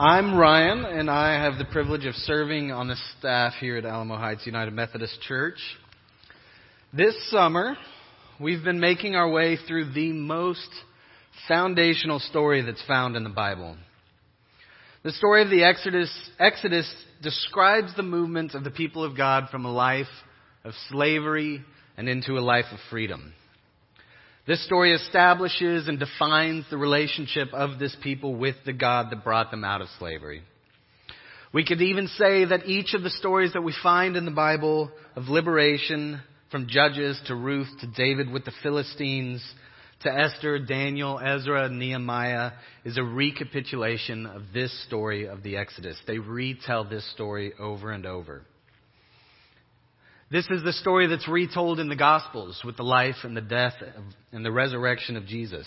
I'm Ryan, and I have the privilege of serving on the staff here at Alamo Heights United Methodist Church. This summer, we've been making our way through the most foundational story that's found in the Bible. The story of the Exodus, Exodus describes the movement of the people of God from a life of slavery and into a life of freedom. This story establishes and defines the relationship of this people with the God that brought them out of slavery. We could even say that each of the stories that we find in the Bible of liberation, from Judges to Ruth to David with the Philistines to Esther, Daniel, Ezra, Nehemiah, is a recapitulation of this story of the Exodus. They retell this story over and over. This is the story that's retold in the Gospels with the life and the death and the resurrection of Jesus.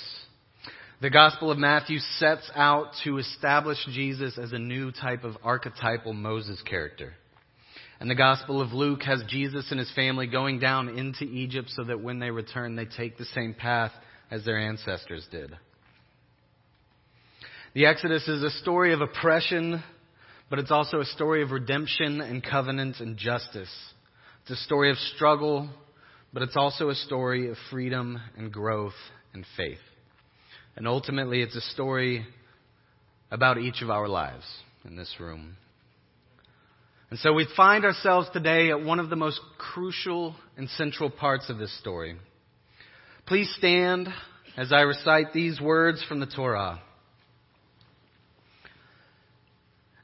The Gospel of Matthew sets out to establish Jesus as a new type of archetypal Moses character. And the Gospel of Luke has Jesus and his family going down into Egypt so that when they return, they take the same path as their ancestors did. The Exodus is a story of oppression, but it's also a story of redemption and covenant and justice. It's a story of struggle, but it's also a story of freedom and growth and faith. And ultimately, it's a story about each of our lives in this room. And so we find ourselves today at one of the most crucial and central parts of this story. Please stand as I recite these words from the Torah.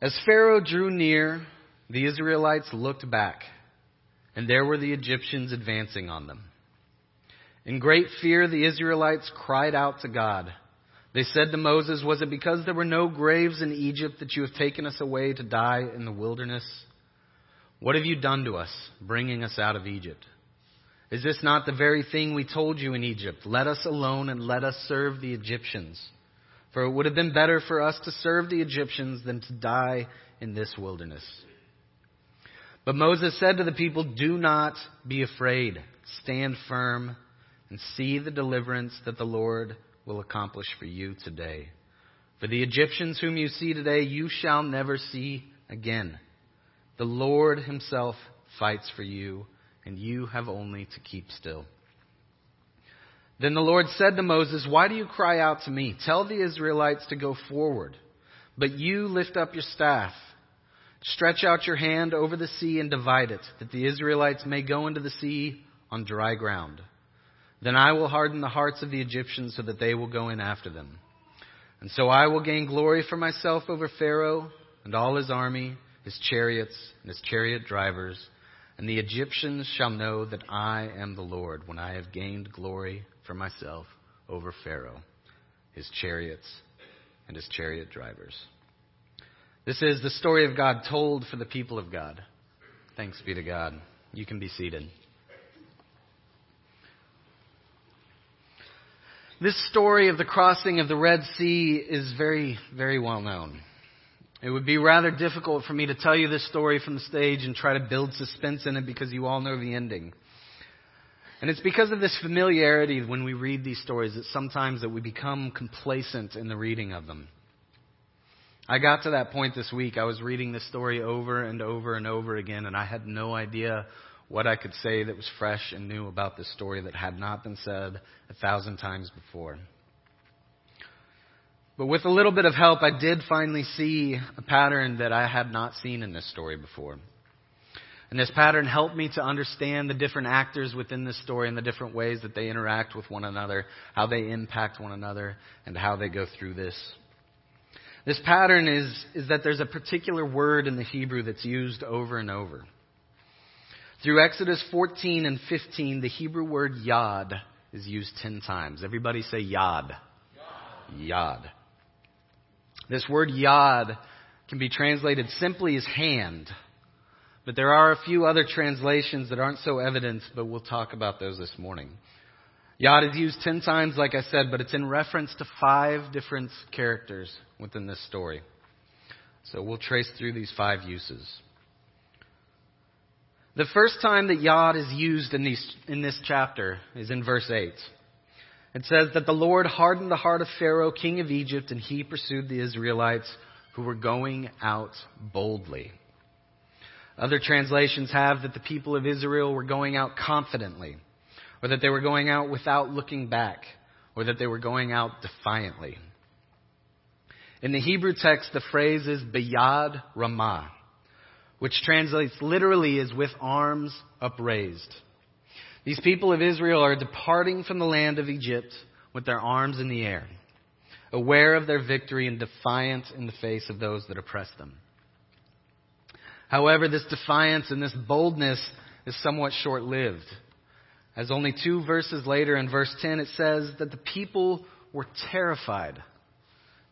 As Pharaoh drew near, the Israelites looked back and there were the Egyptians advancing on them. In great fear, the Israelites cried out to God. They said to Moses, Was it because there were no graves in Egypt that you have taken us away to die in the wilderness? What have you done to us, bringing us out of Egypt? Is this not the very thing we told you in Egypt? Let us alone and let us serve the Egyptians. For it would have been better for us to serve the Egyptians than to die in this wilderness. But Moses said to the people, Do not be afraid. Stand firm and see the deliverance that the Lord will accomplish for you today. For the Egyptians whom you see today, you shall never see again. The Lord himself fights for you, and you have only to keep still. Then the Lord said to Moses, Why do you cry out to me? Tell the Israelites to go forward. But you lift up your staff Stretch out your hand over the sea and divide it, that the Israelites may go into the sea on dry ground. Then I will harden the hearts of the Egyptians so that they will go in after them. And so I will gain glory for myself over Pharaoh and all his army, his chariots, and his chariot drivers. And the Egyptians shall know that I am the Lord when I have gained glory for myself over Pharaoh, his chariots, and his chariot drivers. This is the story of God told for the people of God. Thanks be to God. You can be seated. This story of the crossing of the Red Sea is very, very well known. It would be rather difficult for me to tell you this story from the stage and try to build suspense in it because you all know the ending. And it's because of this familiarity when we read these stories that sometimes that we become complacent in the reading of them. I got to that point this week. I was reading this story over and over and over again, and I had no idea what I could say that was fresh and new about this story that had not been said a thousand times before. But with a little bit of help, I did finally see a pattern that I had not seen in this story before. And this pattern helped me to understand the different actors within this story and the different ways that they interact with one another, how they impact one another, and how they go through this. This pattern is, is that there's a particular word in the Hebrew that's used over and over. Through Exodus 14 and 15, the Hebrew word yad is used 10 times. Everybody say yad. Yad. yad. This word yad can be translated simply as hand. But there are a few other translations that aren't so evident, but we'll talk about those this morning. Yad is used ten times, like I said, but it's in reference to five different characters within this story. So we'll trace through these five uses. The first time that Yad is used in, these, in this chapter is in verse 8. It says that the Lord hardened the heart of Pharaoh, king of Egypt, and he pursued the Israelites who were going out boldly. Other translations have that the people of Israel were going out confidently, or that they were going out without looking back, or that they were going out defiantly. In the Hebrew text, the phrase is Biyad Ramah, which translates literally as with arms upraised. These people of Israel are departing from the land of Egypt with their arms in the air, aware of their victory and defiant in the face of those that oppress them. However, this defiance and this boldness is somewhat short lived. As only two verses later in verse 10, it says that the people were terrified,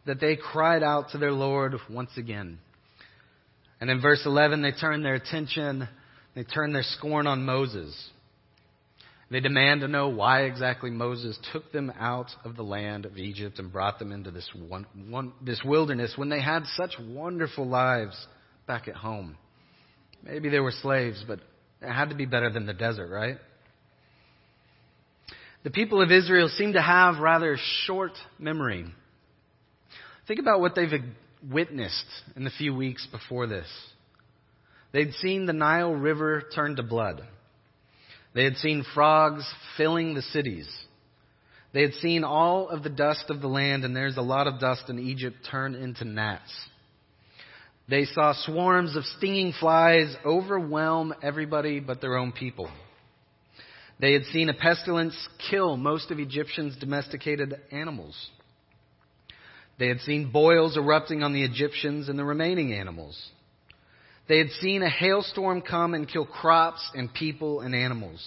that they cried out to their Lord once again. And in verse 11, they turn their attention, they turn their scorn on Moses. They demand to know why exactly Moses took them out of the land of Egypt and brought them into this, one, one, this wilderness when they had such wonderful lives back at home. Maybe they were slaves, but it had to be better than the desert, right? The people of Israel seem to have rather short memory. Think about what they've witnessed in the few weeks before this. They'd seen the Nile River turn to blood. They had seen frogs filling the cities. They had seen all of the dust of the land, and there's a lot of dust in Egypt turn into gnats. They saw swarms of stinging flies overwhelm everybody but their own people. They had seen a pestilence kill most of Egyptians' domesticated animals. They had seen boils erupting on the Egyptians and the remaining animals. They had seen a hailstorm come and kill crops and people and animals.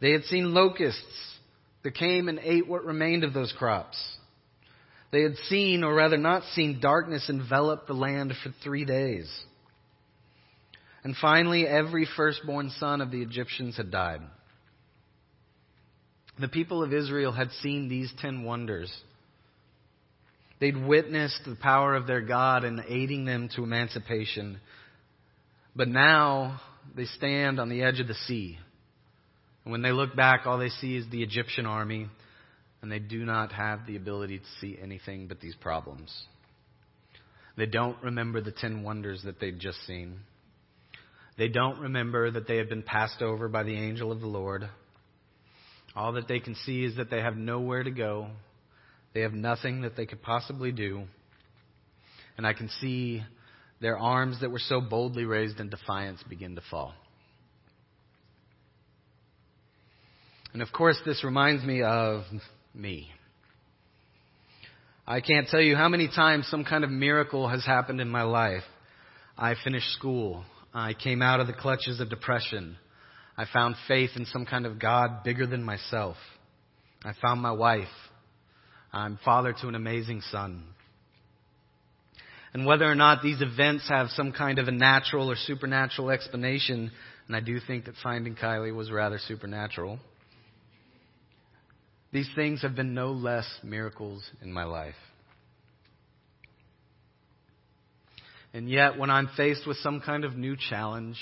They had seen locusts that came and ate what remained of those crops. They had seen, or rather not seen, darkness envelop the land for three days. And finally, every firstborn son of the Egyptians had died. The people of Israel had seen these ten wonders. They'd witnessed the power of their God in aiding them to emancipation but now they stand on the edge of the sea. And when they look back, all they see is the Egyptian army, and they do not have the ability to see anything but these problems. They don't remember the ten wonders that they'd just seen. They don't remember that they had been passed over by the angel of the Lord. All that they can see is that they have nowhere to go. They have nothing that they could possibly do. And I can see their arms that were so boldly raised in defiance begin to fall. And of course, this reminds me of me. I can't tell you how many times some kind of miracle has happened in my life. I finished school. I came out of the clutches of depression. I found faith in some kind of God bigger than myself. I found my wife. I'm father to an amazing son and whether or not these events have some kind of a natural or supernatural explanation, and I do think that finding Kylie was rather supernatural. These things have been no less miracles in my life. And yet, when I'm faced with some kind of new challenge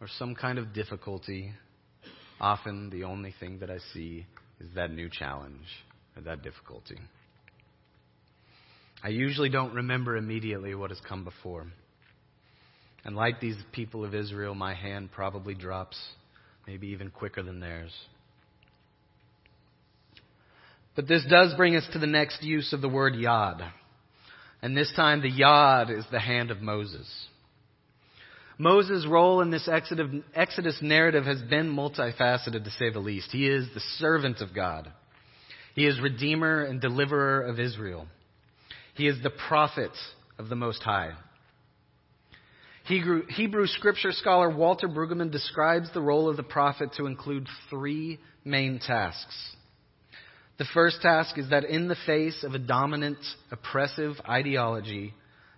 or some kind of difficulty, often the only thing that I see is that new challenge or that difficulty. I usually don't remember immediately what has come before. And like these people of Israel, my hand probably drops, maybe even quicker than theirs. But this does bring us to the next use of the word yad. And this time the yad is the hand of Moses. Moses' role in this Exodus narrative has been multifaceted to say the least. He is the servant of God. He is redeemer and deliverer of Israel. He is the prophet of the Most High. Hebrew, Hebrew scripture scholar Walter Brueggemann describes the role of the prophet to include three main tasks. The first task is that in the face of a dominant, oppressive ideology,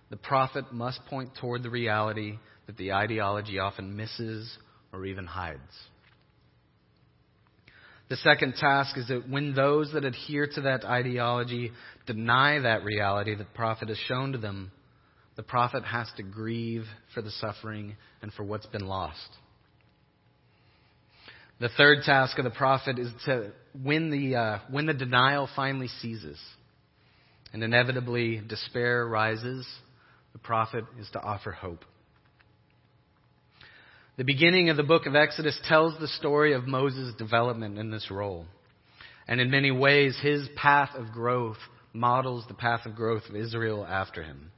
the prophet must point toward the reality that the ideology often misses or even hides. The second task is that when those that adhere to that ideology deny that reality that the prophet has shown to them, the prophet has to grieve for the suffering and for what's been lost. The third task of the prophet is to when the uh, when the denial finally ceases, and inevitably despair rises, the prophet is to offer hope. The beginning of the book of Exodus tells the story of Moses' development in this role. And in many ways, his path of growth models the path of growth of Israel after him.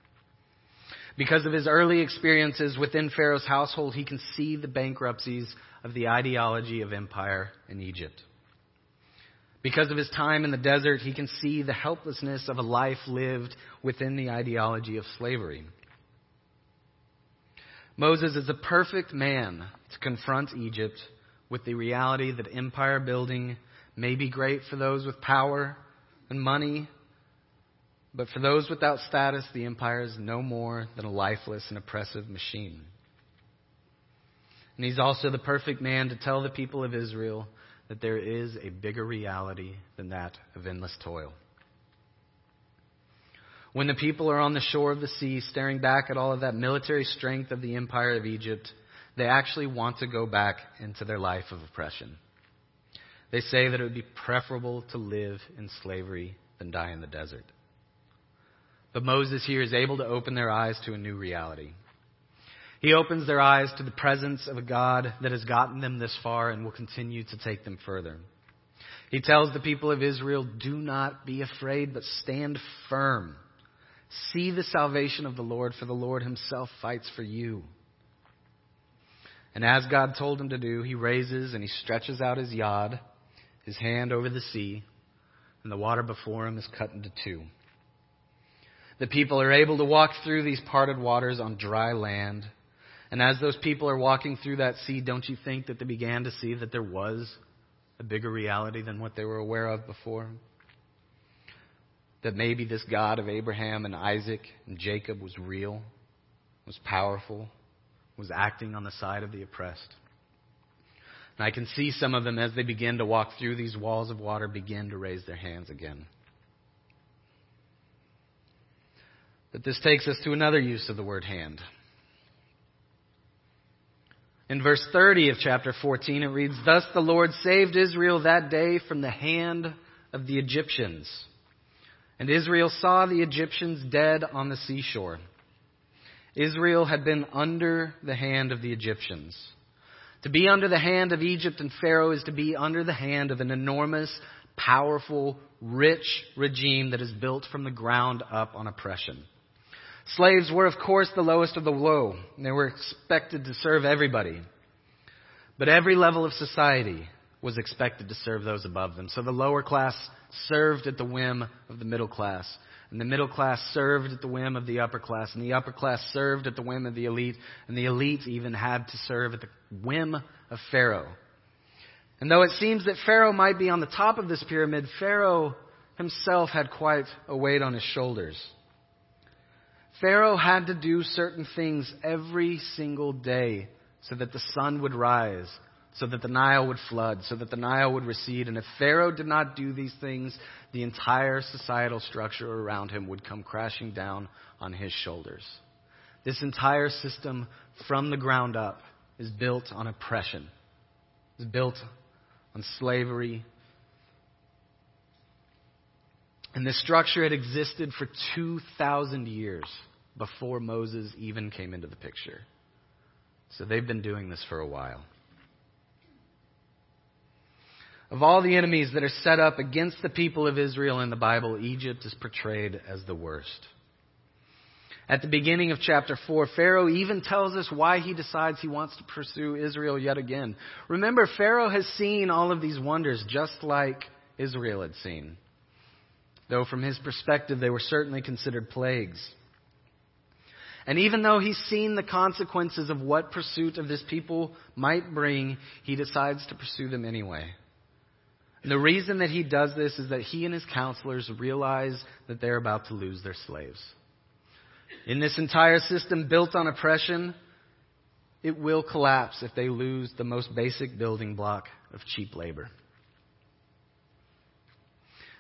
Because of his early experiences within Pharaoh's household, he can see the bankruptcies of the ideology of empire in Egypt. Because of his time in the desert, he can see the helplessness of a life lived within the ideology of slavery. Moses is a perfect man to confront Egypt with the reality that empire building may be great for those with power and money, but for those without status, the empire is no more than a lifeless and oppressive machine. And he's also the perfect man to tell the people of Israel that there is a bigger reality than that of endless toil. When the people are on the shore of the sea staring back at all of that military strength of the empire of Egypt, they actually want to go back into their life of oppression. They say that it would be preferable to live in slavery than die in the desert. But Moses here is able to open their eyes to a new reality. He opens their eyes to the presence of a God that has gotten them this far and will continue to take them further. He tells the people of Israel, do not be afraid, but stand firm. See the salvation of the Lord, for the Lord himself fights for you. And as God told him to do, he raises and he stretches out his yod, his hand over the sea, and the water before him is cut into two. The people are able to walk through these parted waters on dry land and as those people are walking through that sea, don't you think that they began to see that there was a bigger reality than what they were aware of before? That maybe this God of Abraham and Isaac and Jacob was real, was powerful, was acting on the side of the oppressed. And I can see some of them as they begin to walk through these walls of water begin to raise their hands again. But this takes us to another use of the word hand. In verse 30 of chapter 14, it reads, Thus the Lord saved Israel that day from the hand of the Egyptians. And Israel saw the Egyptians dead on the seashore. Israel had been under the hand of the Egyptians. To be under the hand of Egypt and Pharaoh is to be under the hand of an enormous, powerful, rich regime that is built from the ground up on oppression. Slaves were, of course, the lowest of the low. They were expected to serve everybody. But every level of society was expected to serve those above them. So the lower class served at the whim of the middle class. And the middle class served at the whim of the upper class. And the upper class served at the whim of the elite. And the elite even had to serve at the whim of Pharaoh. And though it seems that Pharaoh might be on the top of this pyramid, Pharaoh himself had quite a weight on his shoulders. Pharaoh had to do certain things every single day so that the sun would rise, so that the Nile would flood, so that the Nile would recede. And if Pharaoh did not do these things, the entire societal structure around him would come crashing down on his shoulders. This entire system from the ground up is built on oppression. It's built on slavery. And this structure had existed for 2,000 years before Moses even came into the picture. So they've been doing this for a while. Of all the enemies that are set up against the people of Israel in the Bible, Egypt is portrayed as the worst. At the beginning of chapter 4, Pharaoh even tells us why he decides he wants to pursue Israel yet again. Remember, Pharaoh has seen all of these wonders just like Israel had seen. Though from his perspective, they were certainly considered plagues. And even though he's seen the consequences of what pursuit of this people might bring, he decides to pursue them anyway. And the reason that he does this is that he and his counselors realize that they're about to lose their slaves. In this entire system built on oppression, it will collapse if they lose the most basic building block of cheap labor.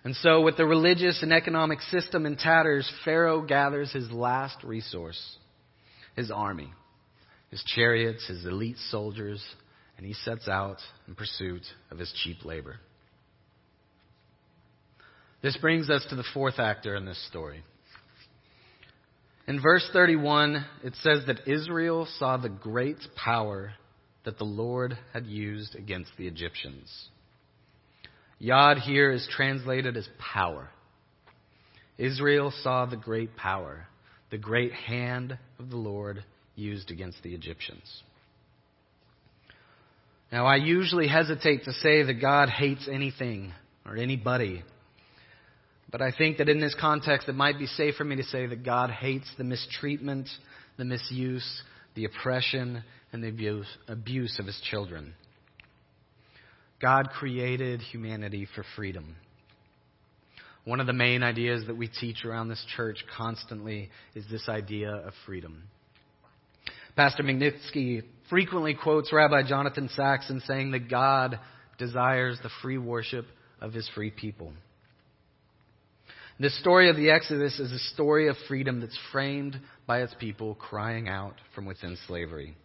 And so, with the religious and economic system in tatters, Pharaoh gathers his last resource his army, his chariots, his elite soldiers, and he sets out in pursuit of his cheap labor. This brings us to the fourth actor in this story. In verse 31, it says that Israel saw the great power that the Lord had used against the Egyptians. Yod here is translated as power. Israel saw the great power, the great hand of the Lord used against the Egyptians. Now, I usually hesitate to say that God hates anything or anybody. But I think that in this context, it might be safe for me to say that God hates the mistreatment, the misuse, the oppression, and the abuse, of his children. God created humanity for freedom. One of the main ideas that we teach around this church constantly is this idea of freedom. Pastor Magnitsky frequently quotes Rabbi Jonathan Sacks in saying that God desires the free worship of his free people. This story of the Exodus is a story of freedom that's framed by its people crying out from within slavery.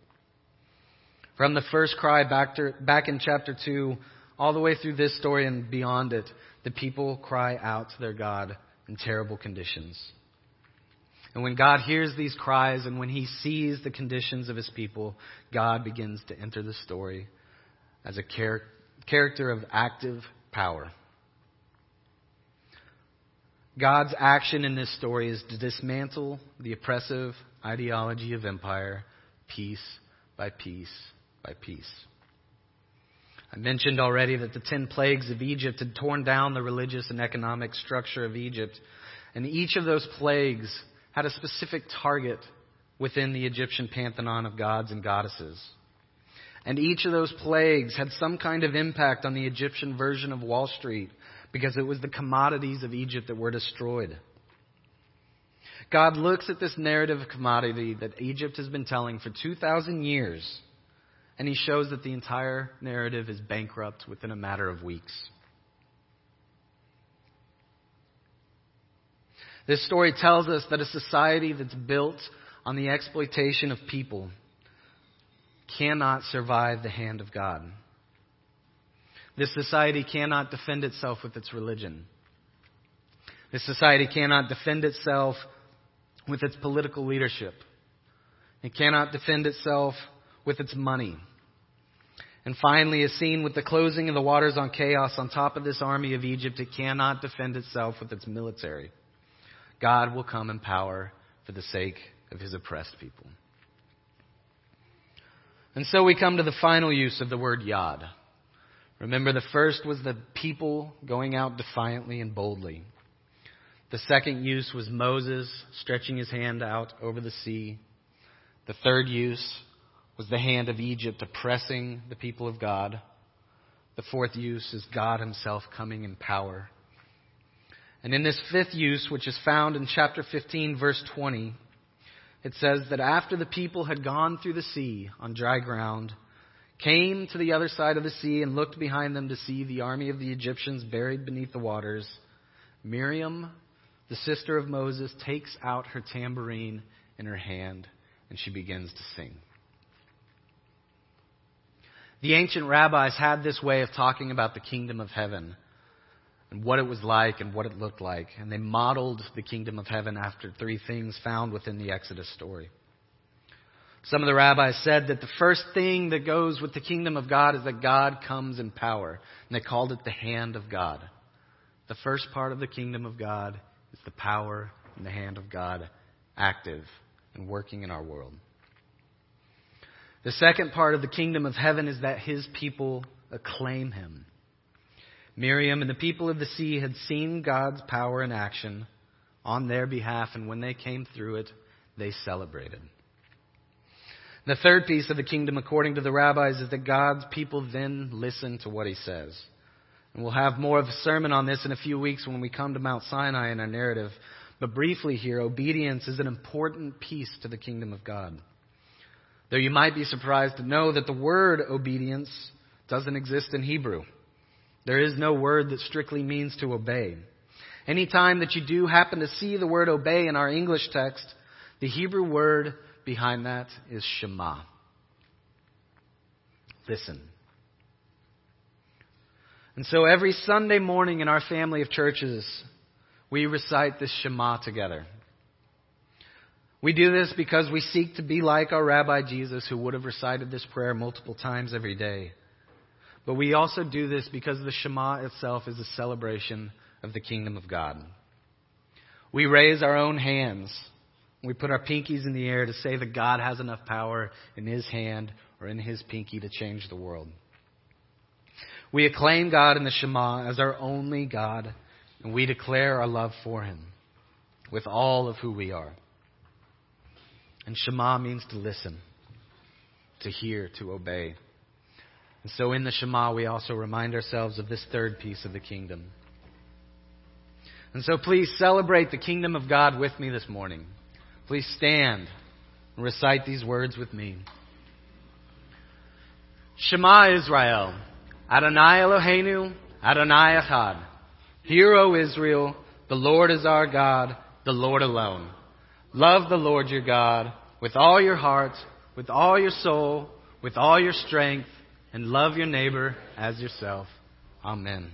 From the first cry back, to, back in chapter 2, all the way through this story and beyond it, the people cry out to their God in terrible conditions. And when God hears these cries and when he sees the conditions of his people, God begins to enter the story as a char- character of active power. God's action in this story is to dismantle the oppressive ideology of empire piece by piece by piece. I mentioned already that the ten plagues of Egypt had torn down the religious and economic structure of Egypt, and each of those plagues had a specific target within the Egyptian pantheon of gods and goddesses. And each of those plagues had some kind of impact on the Egyptian version of Wall Street because it was the commodities of Egypt that were destroyed. God looks at this narrative of commodity that Egypt has been telling for 2,000 years, and he shows that the entire narrative is bankrupt within a matter of weeks. This story tells us that a society that's built on the exploitation of people cannot survive the hand of God. This society cannot defend itself with its religion. This society cannot defend itself with its political leadership. It cannot defend itself with its money. And finally, as seen with the closing of the waters on chaos on top of this army of Egypt, it cannot defend itself with its military. God will come in power for the sake of his oppressed people. And so we come to the final use of the word yod. Remember, the first was the people going out defiantly and boldly. The second use was Moses stretching his hand out over the sea. The third use was the hand of Egypt oppressing the people of God. The fourth use is God himself coming in power. And in this fifth use, which is found in chapter 15, verse 20, it says that after the people had gone through the sea on dry ground, came to the other side of the sea and looked behind them to see the army of the Egyptians buried beneath the waters, Miriam, the sister of Moses, takes out her tambourine in her hand and she begins to sing. The ancient rabbis had this way of talking about the kingdom of heaven and what it was like and what it looked like. And they modeled the kingdom of heaven after three things found within the Exodus story. Some of the rabbis said that the first thing that goes with the kingdom of God is that God comes in power. And they called it the hand of God. The first part of the kingdom of God is the power and the hand of God active and working in our world. The second part of the kingdom of heaven is that his people acclaim him. Miriam and the people of the sea had seen God's power in action on their behalf, and when they came through it, they celebrated. The third piece of the kingdom, according to the rabbis, is that God's people then listen to what he says. And we'll have more of a sermon on this in a few weeks when we come to Mount Sinai in our narrative. But briefly here, obedience is an important piece to the kingdom of God. Though you might be surprised to know that the word obedience doesn't exist in Hebrew. There is no word that strictly means to obey. Anytime that you do happen to see the word obey in our English text, the Hebrew word behind that is Shema. Listen. And so every Sunday morning in our family of churches, we recite this Shema together. We do this because we seek to be like our Rabbi Jesus, who would have recited this prayer multiple times every day. But we also do this because the Shema itself is a celebration of the kingdom of God. We raise our own hands. We put our pinkies in the air to say that God has enough power in his hand or in his pinky to change the world. We acclaim God in the Shema as our only God, and we declare our love for him with all of who we are. And Shema means to listen, to hear, to obey. And so in the Shema, we also remind ourselves of this third piece of the kingdom. And so please celebrate the kingdom of God with me this morning. Please stand and recite these words with me. Shema Israel, Adonai Eloheinu, Adonai Echad. Hear, O Israel, the Lord is our God, the Lord alone. Love the Lord your God with all your heart, with all your soul, with all your strength, and love your neighbor as yourself. Amen.